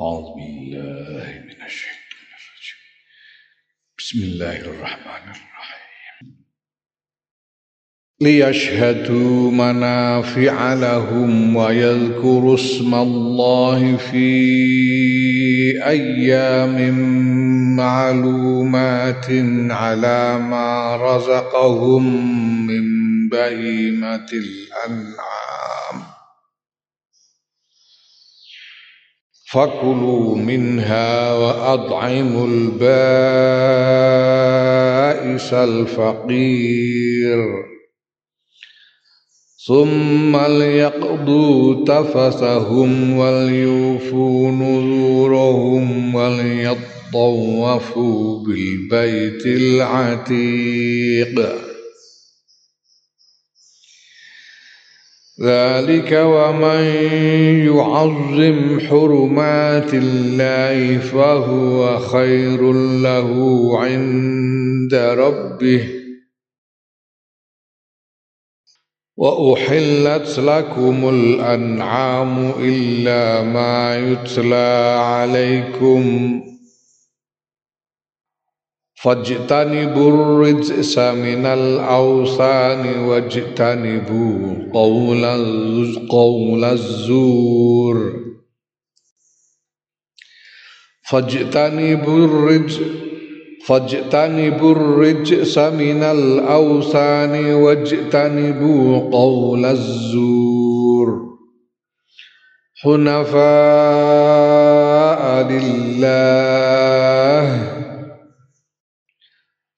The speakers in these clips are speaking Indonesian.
أعوذ بالله من الشيطان الرجيم. بسم الله الرحمن الرحيم. ليشهدوا منافع لهم ويذكروا اسم الله في أيام معلومات على ما رزقهم من بهيمة الأنعام. فكلوا منها وأطعموا البائس الفقير. ثم ليقضوا تفثهم وليوفوا نذورهم وليطوفوا بالبيت العتيق. ذلك ومن يعظم حرمات الله فهو خير له عند ربه. وأحلت لكم الأنعام إلا ما يتلى عليكم. فاجتنبوا الرجس من الأوثان واجتنبوا قول قول الزور. فاجتنبوا الرجس فاجتنبوا الرجس من الأوثان واجتنبوا قول الزور. حنفاء لله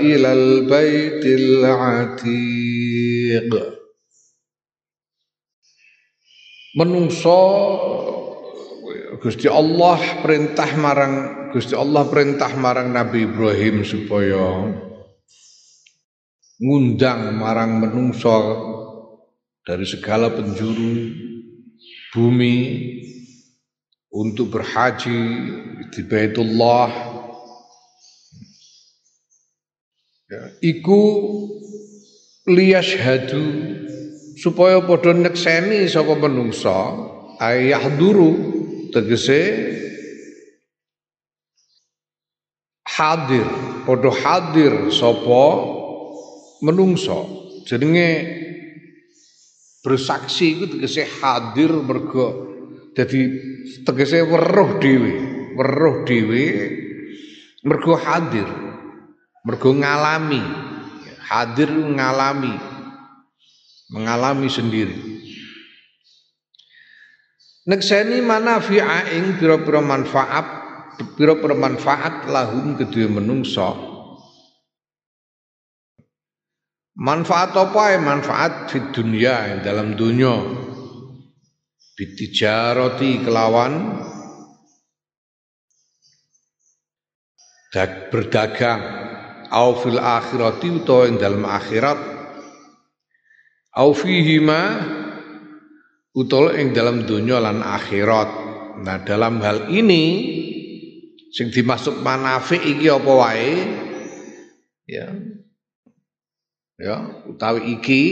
ilal baitil atiq menungso Gusti Allah perintah marang Gusti Allah perintah marang Nabi Ibrahim supaya ngundang marang menungso dari segala penjuru bumi untuk berhaji di Baitullah ya, iku liyashhadu supaya padha nyekseni sapa menungsa ayah duru tegese hadir padha hadir sapa menungsa. Jenenge bersaksi itu tegese hadir mergo jadi tegese weruh dhewe weruh dhewe mergo hadir mergo ngalami hadir ngalami mengalami sendiri. Nekseni manafi'a ing pira-pira manfaat pira-pira manfaat lahum kedua menungso manfaat apa ya manfaat di dunia dalam dunia. Bitijaroti kelawan berdagang au fil akhirati utawa ing dalam akhirat. Au fihima utawa ing dalam dunia lan akhirat. Nah dalam hal ini sing dimaksud manafik iki apa wae? Ya. Ya utawi iki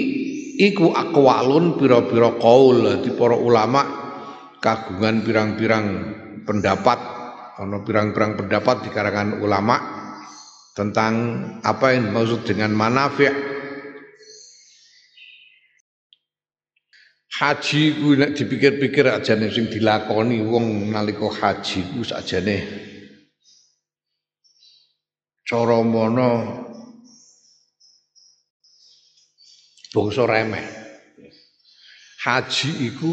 iku akwalun pira-pira qaul. Di para ulama kagungan pirang-pirang pendapat ana pirang-pirang pendapat di karangan ulama tentang apa yang dimaksud dengan manafi' haji ku nek dipikir-pikir aja nih sing dilakoni wong nalika haji ku sakjane. Cara mono bangsa remeh. Haji iku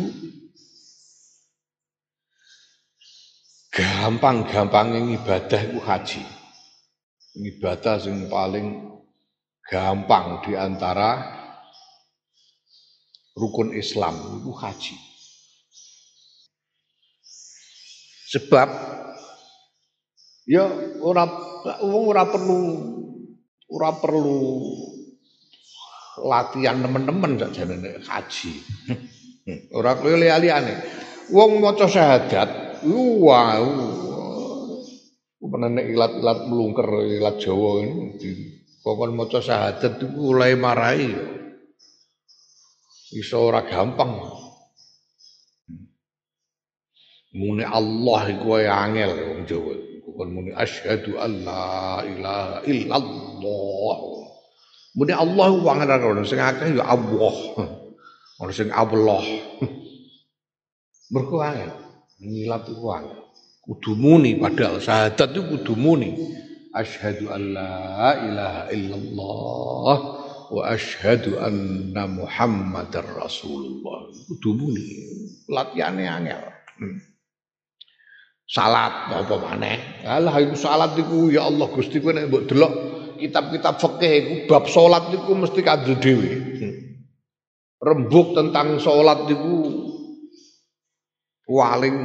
gampang-gampang ibadah iku haji ibadah sing paling gampang di antara rukun Islam itu haji. Sebab ya ora wong ora perlu ora perlu latihan teman-teman sakjane nek haji. ora perlu liyane. Wong maca syahadat, wow. Pernah nek ilat-ilat melungker ilat Jawa ini, pokoknya maca syahadat itu mulai marahi. Iso ora gampang. Muni Allah iku angel wong Jawa. Bukan muni asyhadu alla ilaha illallah. Muni Allah wong angel sing akeh ya Allah. Ono sing Allah. Mergo. Ngilat iku. Kudu muni padahal syahadat itu kudu muni. Asyhadu alla ilaha illallah wa asyhadu anna Muhammadar Rasulullah. Kudu muni. Latihane angel. Hmm. Salat apa maneh? Alah iku salat iku ya Allah Gusti kowe nek delok kitab-kitab fikih iku bab salat iku mesti kadhe dhewe. Hmm. Rembuk tentang salat iku paling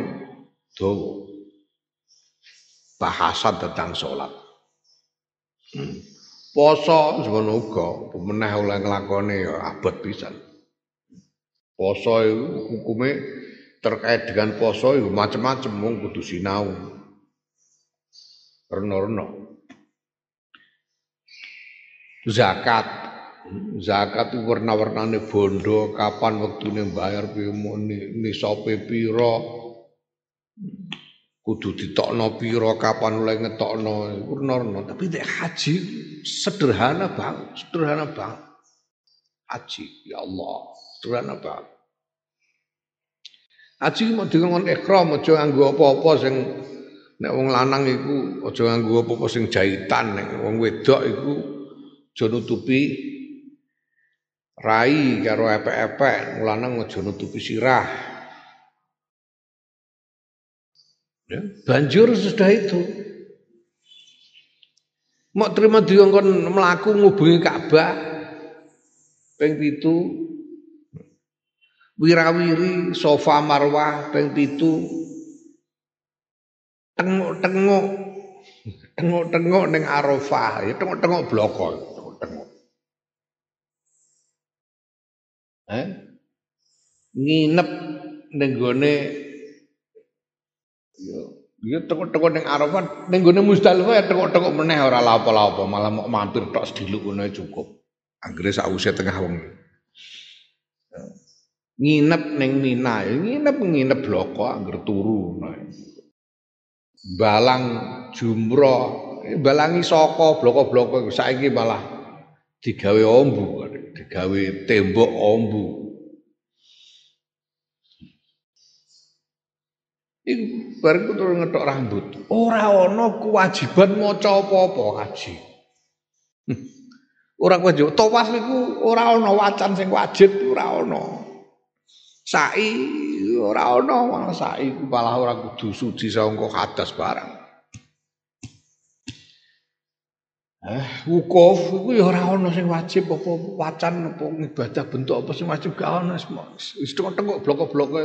dawa. Bahasan tentang salat. Hmm. Poso semono uga, pemenah oleh nglakone ya abot pisan. Poso itu hukume terkait dengan poso itu macam-macam wong kudu sinau. Reno-reno. Zakat. Zakat itu warna-warnane bondo, kapan waktune bayar piye nisabe pira kudu ditokno pira kapan oleh ngetokno urna tapi nek haji sederhana banget sederhana banget. Haji ya Allah sederhana banget. Haji mau dikon ikram aja nganggo apa-apa sing nek wong lanang iku aja nganggo apa-apa sing jahitan nek wong wedok iku aja nutupi rai karo epek-epek. Lanang aja nutupi sirah Ya, banjur sudah itu. Mau terima diongkon melaku ngubungi Ka'bah peng pitu. Wirawiri sofa marwah peng pitu. Tengok-tengok. Tengok-tengok neng Arafah. Ya tengok-tengok bloko tengok-tengok. Eh? Nginep neng gone Ya, ya tengok-tengok ning Arafah, ning gone Muzdalifah ya tengok-tengok meneh ora lapo-lapo, malah mau mampir tok sediluk ngono cukup. Anggere sause tengah wong. Ya. Nginep ning Mina, ya nginep nginep bloko angger turu. Balang jumroh, balangi saka bloko-bloko saiki malah digawe ombu, digawe tembok ombu. Iku bareng turun ngetok rambut. Ora ana kewajiban maca apa-apa haji. Hmm. Ora kewajiban. Tawas iku ora ana wacan sing wajib ora ana. Sa'i ora ana malah sa'i ku malah ora kudu suci sangka hadas barang. Eh, wukuf iku ya ora ana sing wajib apa wacan apa ibadah bentuk apa sing wajib gak ana wis tengok blok-bloke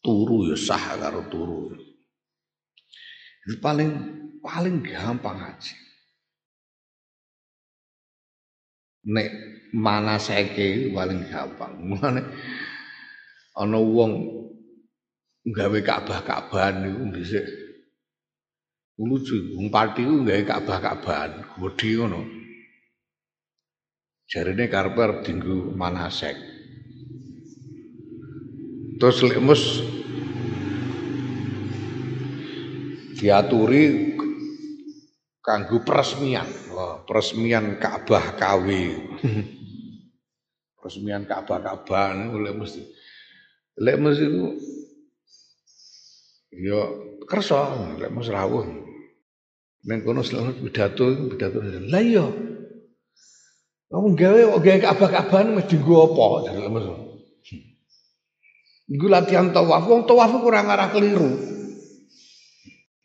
turu ya sah karo turu. Itu paling paling gampang haji. Nek mana seke paling gampang. Mulane ana wong gawe Ka'bah-Ka'bahan niku dhisik. Lucu, wong pati ku gawe Ka'bah-Ka'bahan, gedhe ngono. Jarine karepe dinggo manasek. Terus lemus diaturi kanggo peresmian. Oh, peresmian Ka'bah KW. Resmian Ka'bah-Ka'bah oleh mesti. Lek mesti ku ya kersa, lek mesti rawuh. Neng kono selalu pidato, pidato. Lah iya. Kamu gawe kok gawe Ka'bah-Ka'bah mesti nggo apa? Jadi mesti. Iku latihan tawaf, wong tawaf kurang arah keliru.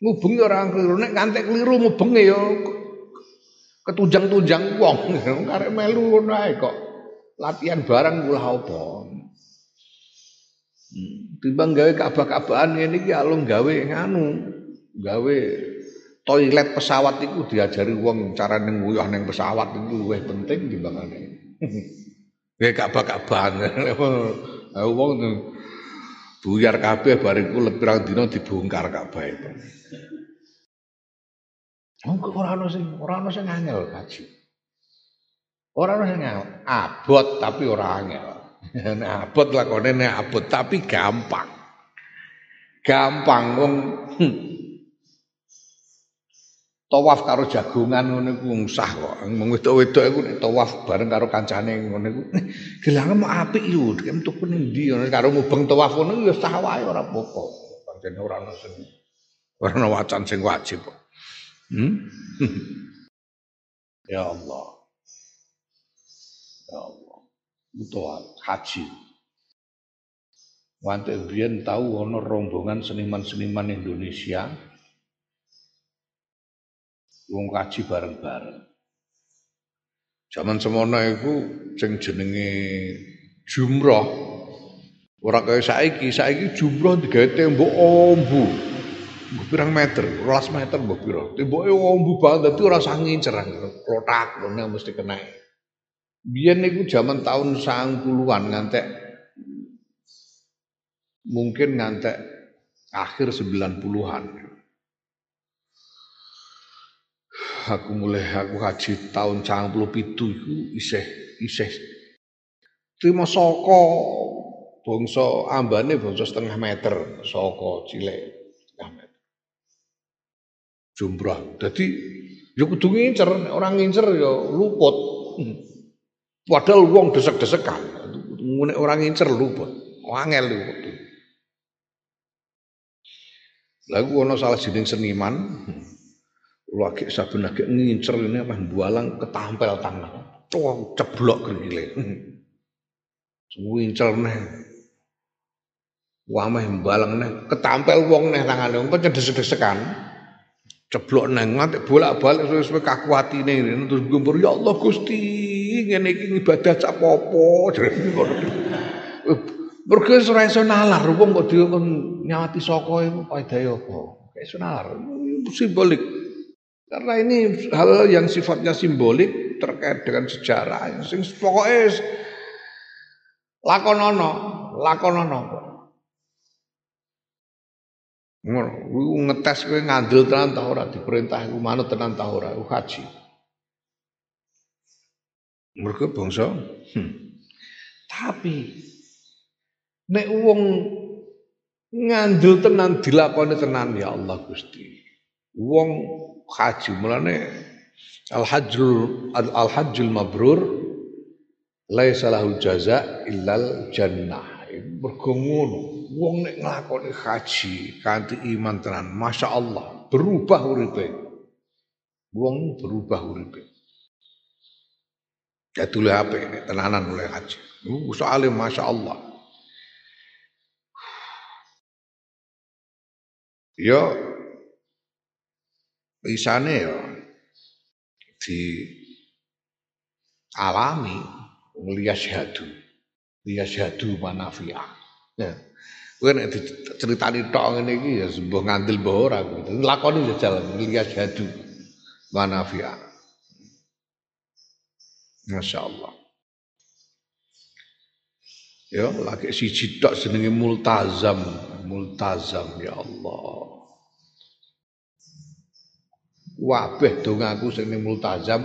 Ngubengi orang keliru, nek ngantek keliru ngubengi ya ketujang-tujang wong. Karek melu ngono ae kok. Latihan barang kula apa. Hmm. Timbang gawe kabah-kabahan ngene iki alung gawe nganu, gawe toilet pesawat itu diajari wong cara ning nguyah ning pesawat itu luwih penting timbangane. Gawe kabah-kabahan. Wong buyar kabeh bariku pirang dina dibongkar kabeh itu. Monggo ora ono sing ora ono sing angel kaji. Ora ono sing abot tapi ora angel. Nek abot lakone nek abot tapi gampang. Gampang wong hmm. Tawaf karo jagongan ngono iku sah kok. Wedok-wedok iku nek tawaf bareng karo kancane ngono iku gelange mau apik yo, nek metu ndi karo mubeng tawaf ngono ya sah wae ora apa-apa. Pancen ora ono sing ora ono wacan sing wajib kok. Hmm? ya Allah. Ya Allah. Butuh haji. Wante biyen tahu ono rombongan seniman-seniman Indonesia wong kaji bareng-bareng. Zaman semono iku sing jenenge jumroh. Ora kaya saiki, saiki jumroh digawe tembok ombu pirang meter, rolas meter mbok pira. Temboke ombu banget dadi ora usah ngincer klotak ngono mesti kena. Biyen niku zaman tahun 90-an ngantek mungkin ngantek akhir 90-an. Aku mulai aku haji tahun 97 iku isih isih terima saka ambane bangsa setengah meter saka cilik jumrah. Jadi ya kudu ngincer, orang ngincer ya luput. Padahal wong desek-desekan. Nek orang ngincer luput. Wangel luput. Lagu ono salah jining seniman, lagi saben lagi ngincer ini apa bualang ketampel tangan. Tuh ceblok kerikile. Hmm. Ngincer nih. Wameh mbalang nih. Ketampel wong nih tangane, pancen desek-desekan. Ceblok nang nganti bolak-balik wis kaku atine terus gumpur ya Allah Gusti ngene iki ibadah cak popo mergo ora iso nalar. Wong kok dhewe nyawati saka iku paedahe apa? Kayak iso nalar. Simbolik karena ini hal yang sifatnya simbolik terkait dengan sejarah sing pokoke lakonono lakonono Ngono, ngetes kowe ngandel tenan ta ora diperintah iku manut tenan ta ora haji. Mergo bangsa hmm. Tapi nek wong ngandel tenan dilakoni tenan ya Allah Gusti. Wong haji mulane al hajjul al hajjul mabrur laisa lahu jaza illal jannah. Mergo ngono. Wong nek nglakoni haji kanthi iman tenan, Masya Allah, berubah uripe. Wong berubah uripe. Ya tule ape tenanan oleh haji. Uh, soalnya Masya Allah. Yo isane yo di alami ngeliat syahadu lihat syahadu manafiah ya Kowe nek diceritani tok ngene iki ya sembuh ngandel mbah ora kuwi. Lakoni jajal lihat jadu. Manafia. Masya Allah. Ya, lagi si tok jenenge multazam, multazam ya Allah. Wabeh dongaku sing multazam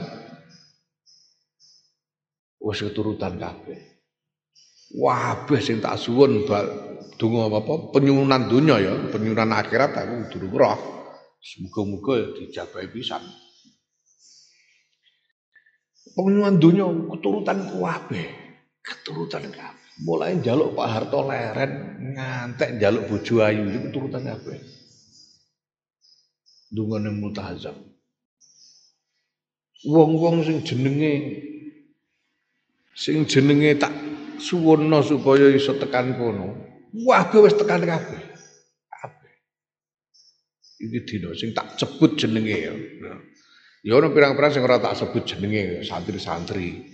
wis keturutan kabeh. Wabeh sing tak suwun donga apa penyuwunan dunia ya, penyuwunan akhirat aku durung roh. Semoga-moga dijabai pisan. Penyuwunan dunia keturutan kuwabe. keturutan kabeh. Mulai jaluk Pak Harto leren ngantek jaluk bojo ayu itu keturutan kabeh. Dungane multazam. Wong-wong sing jenenge sing jenenge tak suwono supaya iso tekan kono. Wah, wis tekan kabeh. Kabeh. Iki dina sing tak sebut jenenge ya. Ya ono pirang-pirang sing ora tak sebut jenenge santri-santri.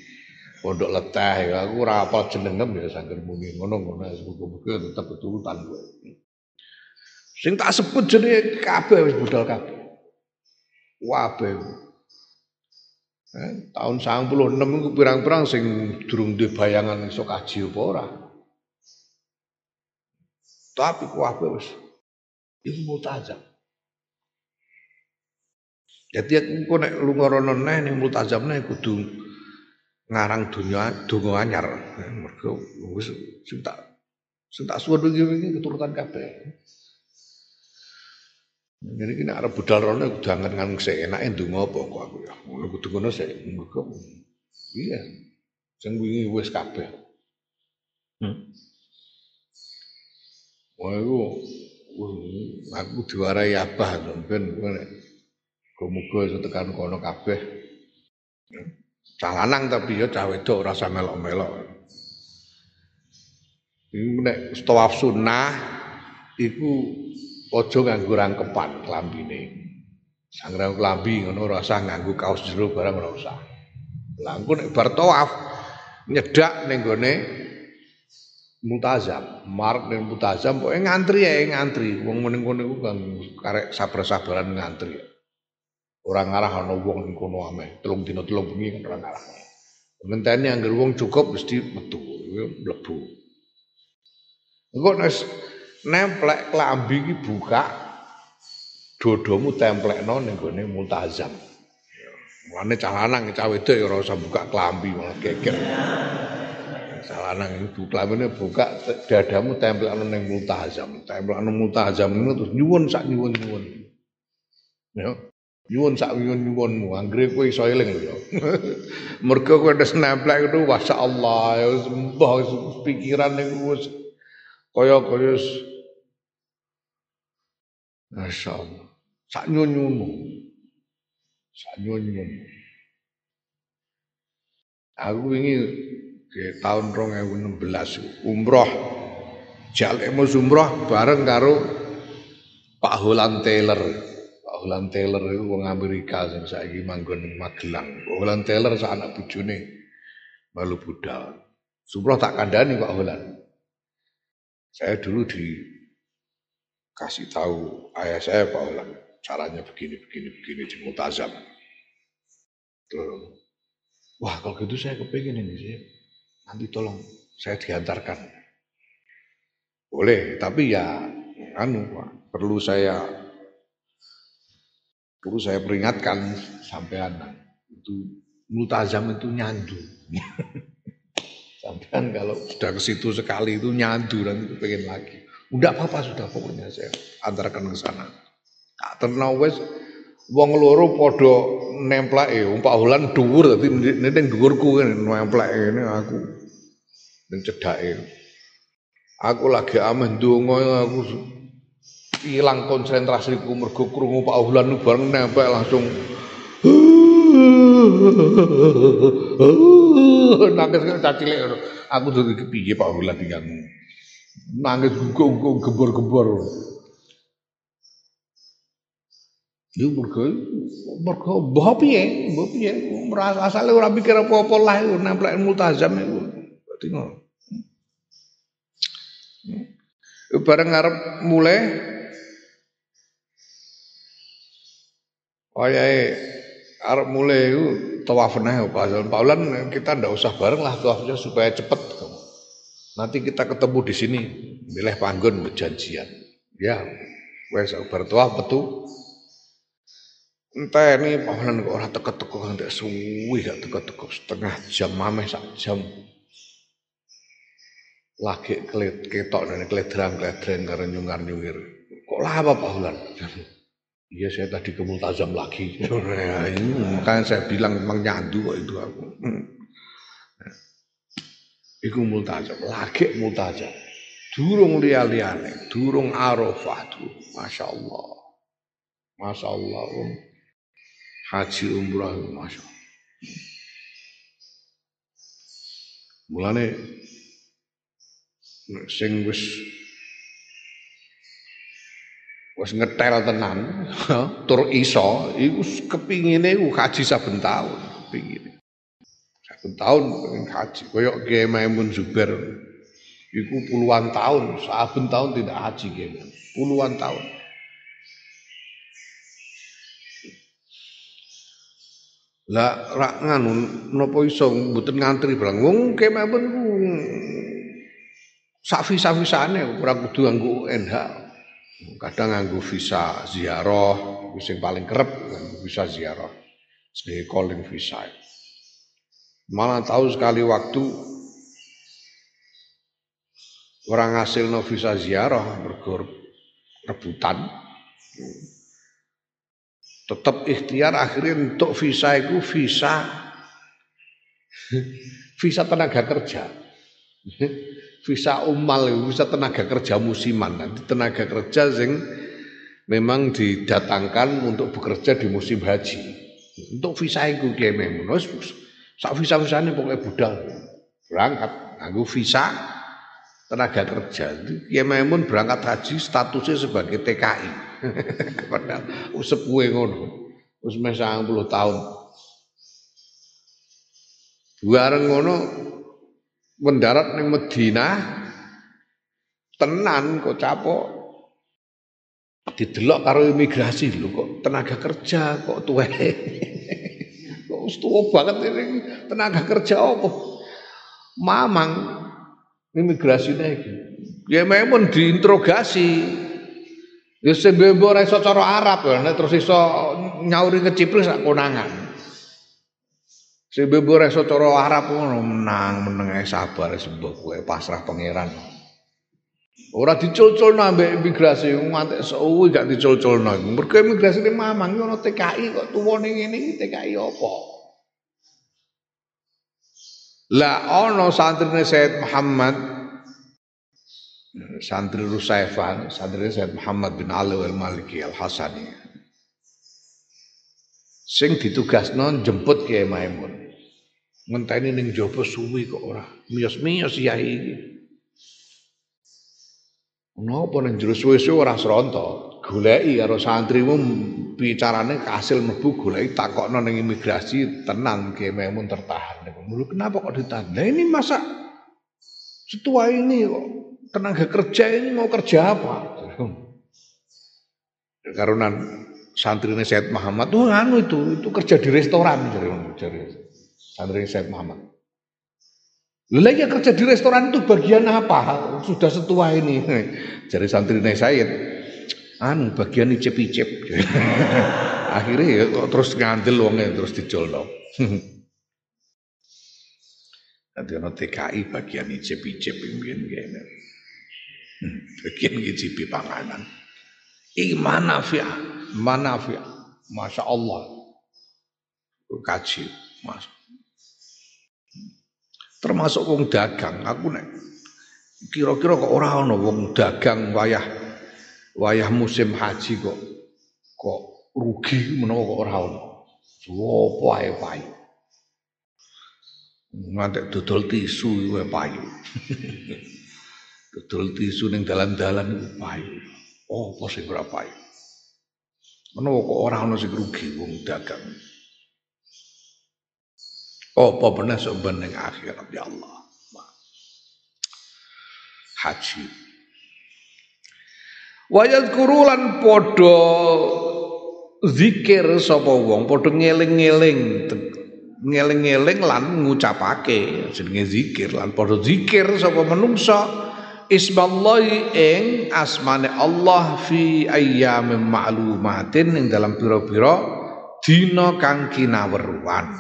Pondok leteh ya aku ora apal jenengem ya sangger muni ngono-ngono muga-muga tetep keturutan kowe. Sing tak sebut jenenge kabeh wis budal kabeh. Kabeh. Eh, tahun 96 iku pirang-pirang sing durung duwe bayangan iso kaji apa ora. Tapi kabeh wis iku mutajab. Jadi engko nek lunga rono neh ning multazam neh kudu ngarang dunia donga anyar. Mergo wis sing tak sing tak suwun iki keturutan kabeh. Jadi kini arep budal rono kudu angen-angen seenake ndonga apa kok aku ya. Ngono kudu ngono sik. Iya. Sing wingi wis kabeh. Hmm. Wah, aku, aku diwarai abah, ben Muga-muga iso tekan kono kabeh. Cah lanang tapi ya cah wedok ora usah melok-melok. Iku nek tawaf sunnah iku aja nganggo rangkepan klambine. Sangrang klambi ngono ora usah nganggo kaos jero barang ora usah. Lah engko nek bar tawaf nyedak ning gone mutazam, mark ning mutazam pokoke ngantri ya ngantri. Wong meneng kono iku kan karek sabar-sabaran ngantri. Orang ngarah ana wong ning kono ame. Telung dina telung bengi kan ora ngarah. Ngenteni anggar wong cukup mesti metu, mlebu. Engko nek nemplek klambi iki buka dodomu templekno ning gone multazam. Mulane cah lanang cah wedok ya ora usah buka klambi malah geger. Cah lanang ibu klambine buka dadamu templekno ning multazam. Templekno multazam itu terus nyuwun sak nyuwun-nyuwun. Ya. Nyuwun sak nyuwun-nyuwunmu, anggere kowe iso eling lho ya. Mergo kowe wis nemplek itu masyaallah ya mbah pikiran niku wis kaya-kaya masyaallah. Sak nyuwun-nyuwunmu. Sak nyuwun-nyuwunmu. Aku wingi ke tahun 2016 umroh jalekmu umroh bareng karo Pak Holland Taylor. Holland Taylor itu wong Amerika sing saiki manggon ning Magelang. Holland Taylor sak anak bojone malu budal. Sumroh tak kandani Pak Holland. Saya dulu dikasih tahu ayah saya Pak Holland caranya begini begini begini di Mutazam. Terus, wah kalau gitu saya kepingin ini sih. Nanti tolong saya diantarkan. Boleh, tapi ya anu Pak, perlu saya Perlu saya peringatkan sampean itu multazam itu nyandu. sampean kalau sudah ke situ sekali itu nyandu dan itu pengen lagi. Udah apa-apa sudah pokoknya saya antarkan ke sana. Tak tenau wes wong loro padha nemplake umpak hulan dhuwur dadi ning dhuwurku nemplake ini aku ning cedake. Aku lagi ameh ndonga aku hilang konsentrasiku mergo krungu Pak Wulan bareng nempel langsung nangis kan cacilik aku tuh piye Pak Wulan tinggal nangis gugung gembor-gembor Yo mergo mergo mbah piye, mbah piye, asale ora mikir apa-apa lah nemplek multazam iku. Dadi ngono. Bareng ngarep mulai Wayahe arep mulai itu tawaf neh Pak Paulan kita ndak usah bareng lah tawafnya supaya cepet. Nanti kita ketemu di sini, milih panggon berjanjian. Ya, wes bertawaf betul. Entah ini Paulan kok orang teko-teko kan tidak suwi gak teko-teko setengah jam mameh sak jam. Lagi kelet ketok dan keledrang keledrang karena nyungar nyungir. Kok lama Paulan? Iya saya tadi ke Multazam lagi. Ini makanya saya bilang memang nyandu kok itu aku. Hmm. Iku multajam, lagi multajam. Durung liya-liyane, durung Arafah Allah. Masya Allah. Um. Haji umrah, Masya Allah. Mulane sing wis wis ngetel tenan tur iso iku kepingine haji saben taun kepingine pengen haji koyo Kiai Maimun Zubair iku puluhan tahun saben tahun tidak haji Kiai puluhan tahun lah rak nganu napa iso mboten ngantri barang wong Kiai Maimun ku sak visa-visane ora kudu nganggo NH. Kadang nganggo visa ziarah, sing paling kerep visa ziarah. Sebagai calling visa. Malah tahu sekali waktu orang ngasil no visa ziarah bergur rebutan. Tetap ikhtiar akhirnya untuk visa itu visa visa tenaga kerja. Visa umal visa tenaga kerja musiman. Nanti tenaga kerja sing memang didatangkan untuk bekerja di musim haji. Untuk visa itu kayak memang sak visa visanya pokoknya budal. Berangkat aku visa tenaga kerja. Ya memang berangkat haji statusnya sebagai TKI padahal sepuhe ngono. Wis 90 tahun. Bareng ngono mendarat ning Madinah tenan kok capok. Didelok karo imigrasi lho kok tenaga kerja kok tuwe kok tuwa banget ini. Tenaga kerja apa? Mamang. Imigrasi iki. Ya memang diinterogasi. Ya sing mbok iso cara Arab ya. Terus iso nyauri kecipris sak konangan. Si bebo reso cara Arab ngono menang meneng sabar sembah kowe pasrah pangeran. Ora dicul-culno ambek imigrasi ngantek suwi gak dicul-culno. Mergo imigrasi ini mamang ono TKI kok tuwane ngene iki TKI apa? Lah ono santrine Said Muhammad santri Rusaifan, santri Said Muhammad bin Ali al-Maliki al-Hasani. Sing ditugasno jemput Kiai Maimun. ngenteni ning jaba suwi kok ora miyos-miyos yai iki Napa ning jero suwe-suwe ora sronto goleki karo santrimu bicarane kasil mlebu goleki takokno ning imigrasi tenang ki memun tertahan niku kenapa kok ditahan ini masa setua ini kok tenaga kerja ini mau kerja apa karunan santrine Said Muhammad tuh anu itu itu kerja di restoran jadi jadi santri Said Muhammad. Lagi kerja di restoran itu bagian apa? Sudah setua ini. Jadi santri Said, anu bagian icip-icip. Akhirnya ya terus ngandel wongnya terus dicolno. Nanti ono TKI bagian icip-icip mungkin kene. Bagian ngicipi panganan. Iki manafia, manafia. Masya Allah. Kaji, Masya termasuk wong dagang aku nek kira-kira kok ora ana wong dagang wayah wayah musim haji kok kok rugi menawa kok ora ana apa ae payu ngantek dodol tisu wae payu dodol tisu ning dalan-dalan payu oh apa sing ora payu menawa kok ora ana sing rugi wong dagang. Apa benar sebenarnya akhirat ya Allah. Haji. Wayat kurulan podo zikir sapa wong podo ngeling-ngeling ngeling-ngeling lan ngucapake jenenge zikir lan podo zikir sapa menungsa ismallahi ing asmane Allah fi ayyamin ma'lumatin ing dalam pira-pira dina kang kinaweruan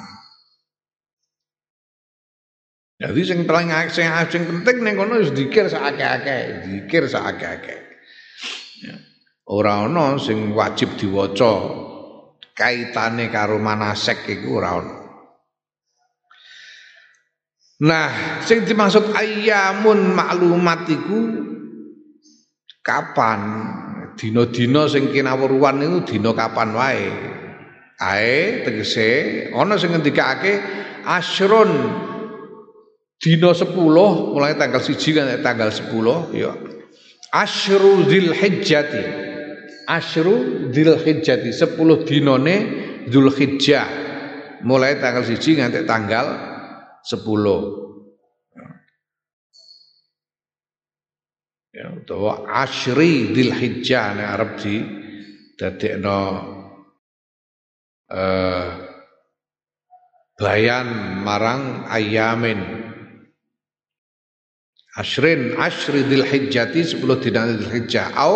jadi sing paling sing penting ning kono wis zikir sakake-ake, zikir sakake-ake. Ya. Ora ana sing wajib diwaca kaitane karo manasek iku ora ana. Nah, sing dimaksud ayyamun maklumat iku kapan? Dina-dina sing kinawruhan niku dina kapan wae. Ae tegese ana sing ngendikake asrun dina 10 mulai tanggal 1 kan tanggal 10 ya. Asyru Dzulhijjati. Asyru Dzulhijjati 10 dinane Dzulhijjah. Mulai tanggal 1 nganti tanggal sepuluh ya utawa asyri dil hijjah nek arep di dadekno eh bayan marang ayamin asyrin asyri dil hijjati 10 dina dil hijjah au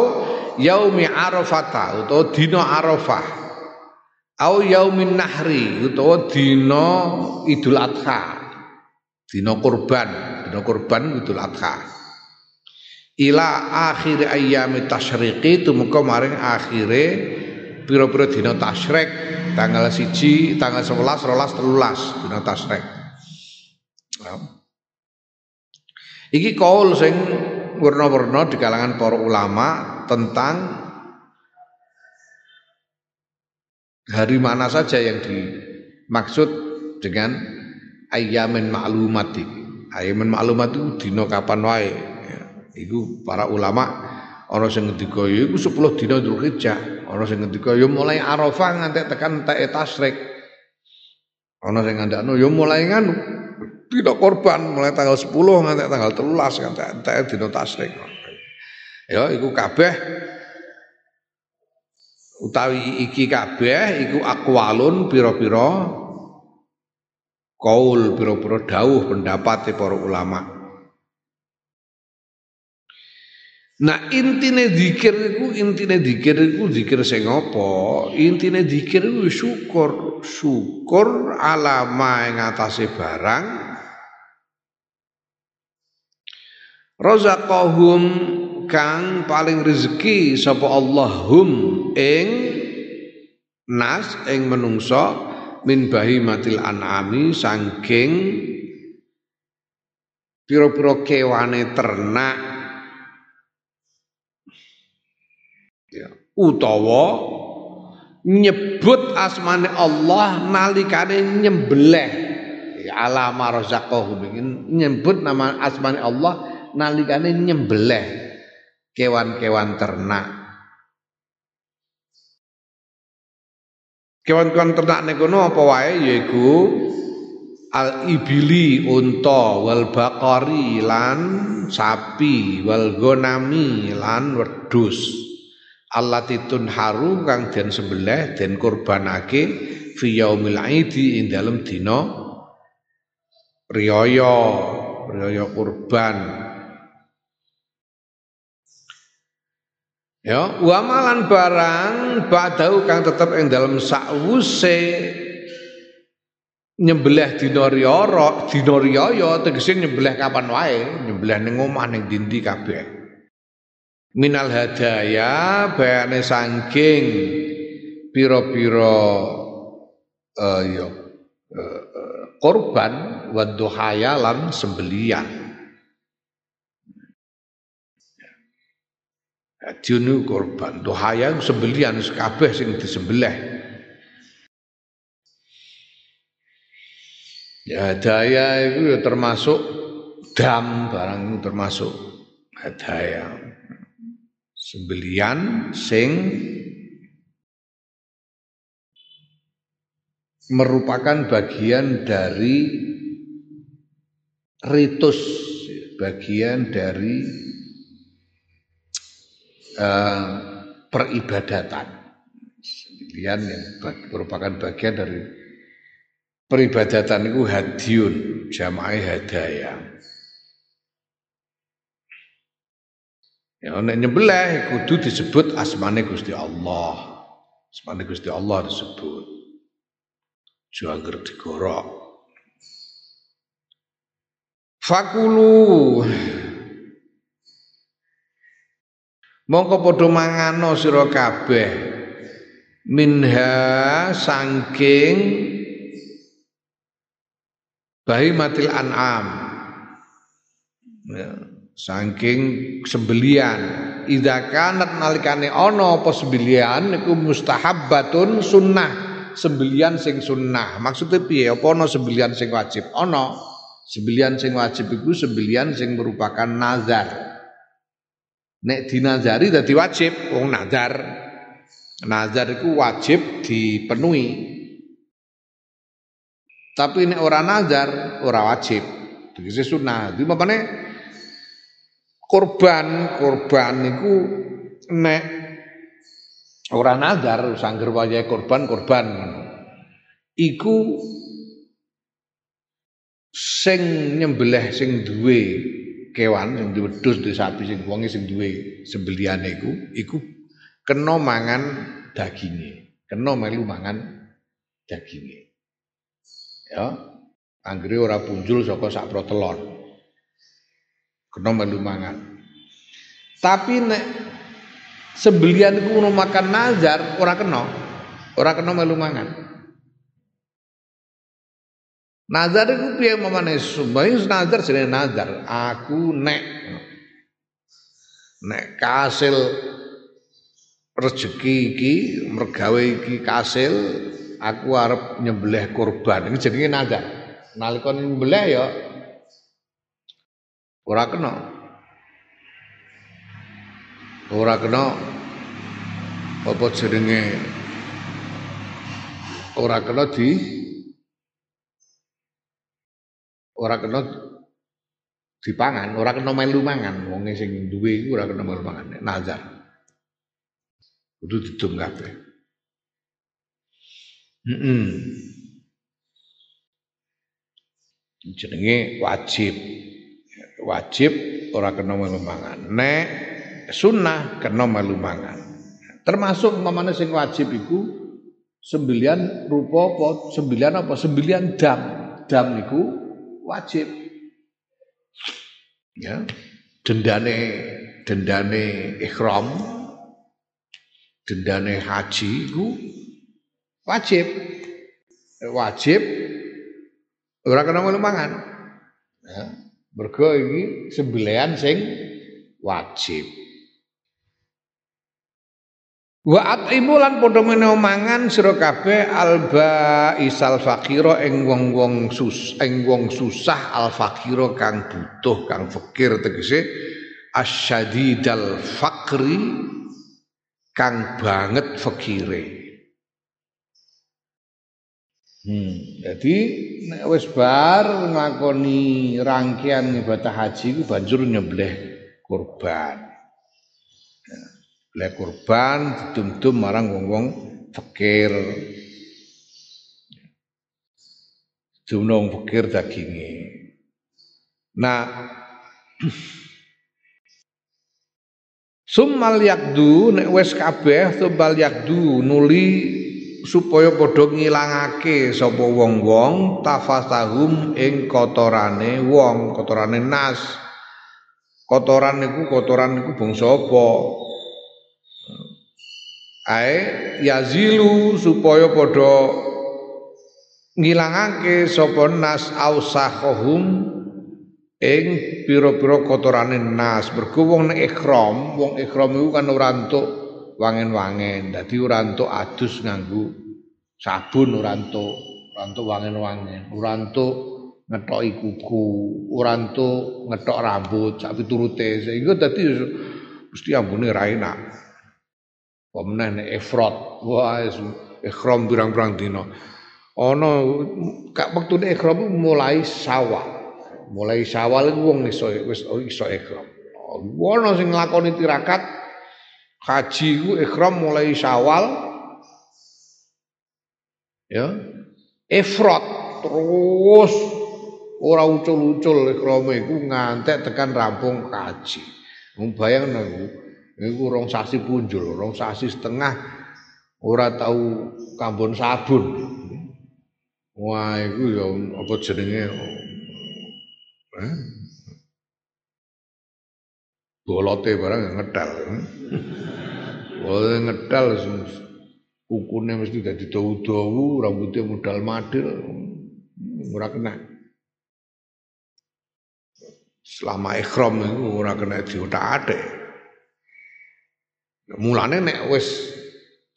yaumi arafata utawa dina arafah. Au yaumin nahri utawa dina idul adha. Dina kurban dina kurban Idul Adha. Ila akhir ayyami tasyriqi tumeka maring akhire pira-pira dina tasyrik tanggal siji tanggal 11 rolas telulas dina tasyrik ya. Iki kaul sing warna-warna di kalangan para ulama tentang hari mana saja yang dimaksud dengan ayamin maklumat iki. Ayamin maklumat itu dina kapan wae. Ya, iku para ulama ana sing ngendika ya iku 10 dina Dzulhijjah, ana sing ngendika ya mulai Arafah nganti tekan tae tasrik. Ana sing ngandakno ya mulai nganu dina korban mulai tanggal 10 nganti tanggal 13 nganti tae dina tasrik. Ya iku kabeh utawi iki kabeh iku akwalun pira-pira kaul pira-pira dawuh pendapat para ulama. Nah intine zikir iku intine zikir iku zikir sing apa? Intine zikir iku syukur, syukur alama ing atase barang razaqahum kang paling rezeki sapa Allahum ing nas ing menungso min bahimatil an'ami sangking pira-pira kewane ternak. Ya, utawa nyebut asmane Allah nalikane nyembelih. Ya, ala marzaqahu nyebut nama asmane Allah nalikane nyembelih kewan-kewan ternak. Kewan-kewan ternak kono apa wae? Yaiku al ibili unta wal baqari lan sapi wal gonami lan wedhus. Allatitun haru kang den sembelih den kurbanake fi yaumil aidi ing dalem dina riyaya riyaya kurban Ya, wa malan barang badau kang tetep ing dalam sakwuse nyembelih dina riyara, dina riyaya tegese nyembelih kapan wae, nyembelih ning omah ning dindi kabeh. Minal hadaya bayane saking pira-pira uh, ya uh, korban wa lan sembelian. Junu korban dohaya sembelian kabeh sing disembelih. Ya daya itu ya termasuk dam barang itu termasuk hadaya. Sembelian sing merupakan bagian dari ritus, bagian dari eh, peribadatan. Sembilan yang merupakan bagian dari peribadatan itu hadiun, jamaah hadaya. Ya nek nyebelah kudu disebut asmane Gusti Allah. Asmane Gusti Allah disebut. Juangger digorok. Fakulu Mongko padha mangano sira kabeh. Minha sangking bahimatil an'am. Ya, saking sembelian. Idza kanat nalikane ana apa sembelian niku mustahabbatun sunnah. Sembelian sing sunnah. Maksudnya piye? Apa sembelian sing wajib? Ana. Sembelian sing wajib iku sembelian sing merupakan nazar nek dinazari dadi wajib wong nazar nazar iku wajib dipenuhi tapi nek ora nazar, ora wajib. Tegese sunah. Di makane korban, korban niku nek ora nazar sangger wayahe korban, korban. Iku sing nyembelih sing duwe kewan sing diwedhus di sapi sing wonge sing duwe sembelihane iku iku kena mangan daginge, kena melu mangan daginge ya anggere ora punjul saka sak protelon. Kena melu mangan. Tapi nek sembelian iku makan nazar ora kena ora kena melu mangan nazar iku piye mamane sumbahe nazar jenenge nazar aku nek nek kasil rezeki iki mergawe iki kasil aku arep nyembelih kurban. Ini jenenge nazar. Nalika nyembelih ya ora kena. Ora kena apa jenenge ora kena di ora kena dipangan, ora kena melu mangan. Wong sing duwe iku ora kena melu mangan. Nazar. Kudu didum kabeh. Mm Jenenge wajib. Wajib ora kena melu mangan. Nek sunnah kena melu mangan. Termasuk mamane sing wajib iku sembilan rupa apa? Sembilan apa? Sembilan dam. Dam niku wajib. Ya. Dendane dendane ikhram dendane haji iku wajib. Wajib. Ora kena melu mangan. Ya. Mergo iki sing wajib Wa atimu lan padha mangan sira kabeh alba isal fakira ing wong-wong sus ing wong susah al fakira kang butuh kang fakir tegese asyadidal fakri kang banget fakire Hmm. Jadi nek wis bar nglakoni rangkaian ibadah haji ku banjur nyembelih kurban. Ya. kurban didum-dum marang wong-wong fakir. Dumno wong fakir daginge. Nah Summal yakdu nek wis kabeh summal yakdu nuli supaya padha ngilangake sapa wong-wong tafasahum ing kotorane wong, kotorane nas. Kotoran niku kotoran niku bangsa apa? Ae yazilu supaya padha ngilangake sapa nas ausahum ing pira-pira kotorane nas. Mergo wong nek wong ikhram iku kan ora entuk wangen-wangen. Dadi ora entuk adus nganggo sabun ora entuk, ora entuk wangen-wangen, ora entuk ngetoki kuku, ora entuk ngetok rambut sak piturute. Sehingga dadi mesti ambune ra enak. Meneh nek ifrat, wah ikhram pirang-pirang dina. Ana kak wektune ikhram mulai sawal. Mulai sawal iku wong iso wis iso ikhram. Ana sing nglakoni tirakat Haji ku ikhram mulai Syawal ya. Ifrat terus ora ucul-ucul ikhrame iku ngantek tekan rampung haji. Wong bayangno iku iku rong sasi punjul, rong sasi setengah ora tahu kambon sabun. Wah, iku ya apa jenenge? Eh? Bolote barang ngedal. Oh ngedal kukune mesti dadi dawu-dawu, rambutnya modal madil, ora kena. Selama ikhram itu ora kena diotak-atik. Mulane nek wis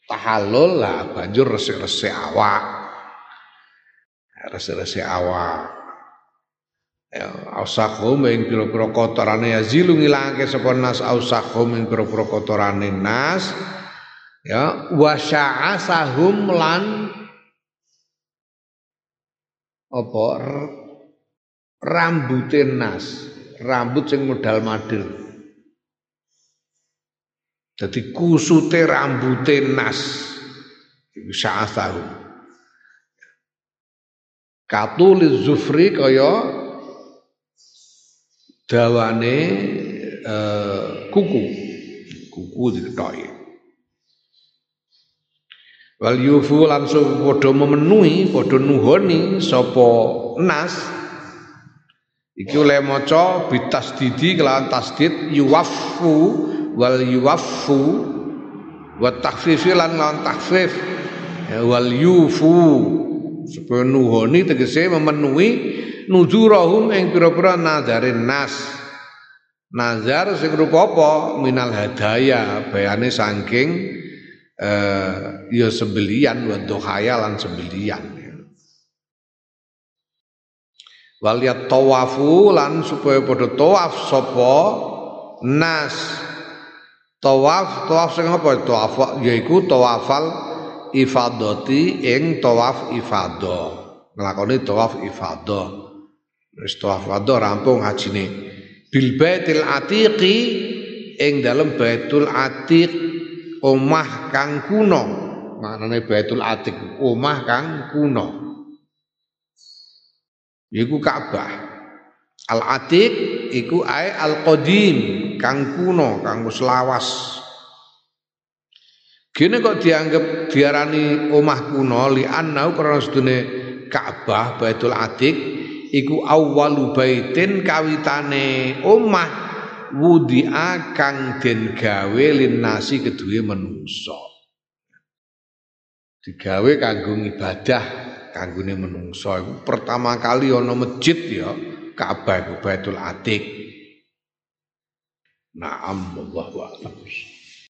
tahallul lah banjur resik-resik awak. Resik-resik awak. Ya, ausakhum ing pira-pira kotorane ya zilu ngilangke sapa nas ausakhum ing pira-pira kotorane nas ya wasya'asahum lan apa rambutin nas rambut sing modal madil jadi kusute rambutin nas. Sya'asahum katuliz zufri kaya dawane uh, kuku. Kuku diketoki. Wal yufu langsung padha memenuhi padha nuhoni sapa nas. Iki oleh maca bitasdidi kelawan tasdid yuwaffu wal yuwaffu wa takhfifi lan lawan takhfif. Ya, wal yufu supaya nuhoni tegese memenuhi nuzurahum ing pira-pira nazarin nas. Nazar sing rupa apa? Minal hadaya bayane saking eh ya sembelian wa dohaya lan sembelian wal tawafu lan supaya padha tawaf sapa? Nas tawaf tawaf sing apa tawaf yaiku tawafal ifadati ing tawaf ifadah nglakoni tawaf ifadah Wis tawaf rampung hajine. Bil Baitul Atiqi ing dalem Baitul Atiq omah kang kuno. Maknane Baitul Atiq omah kang kuno. Iku Ka'bah. Al Atiq iku ae al qadim kang kuno kang wis lawas. Gini kok dianggap diarani omah kuno li annau karena sedune Ka'bah Baitul Atiq iku awwalu baitin kawitane omah wudi'a kang den gawe linnasi kedue menungso. Digawe kanggo ibadah kanggone menungso. Iku pertama kali ana masjid ya Ka'bah iku Baitul Atiq. Naam Allahu a'lam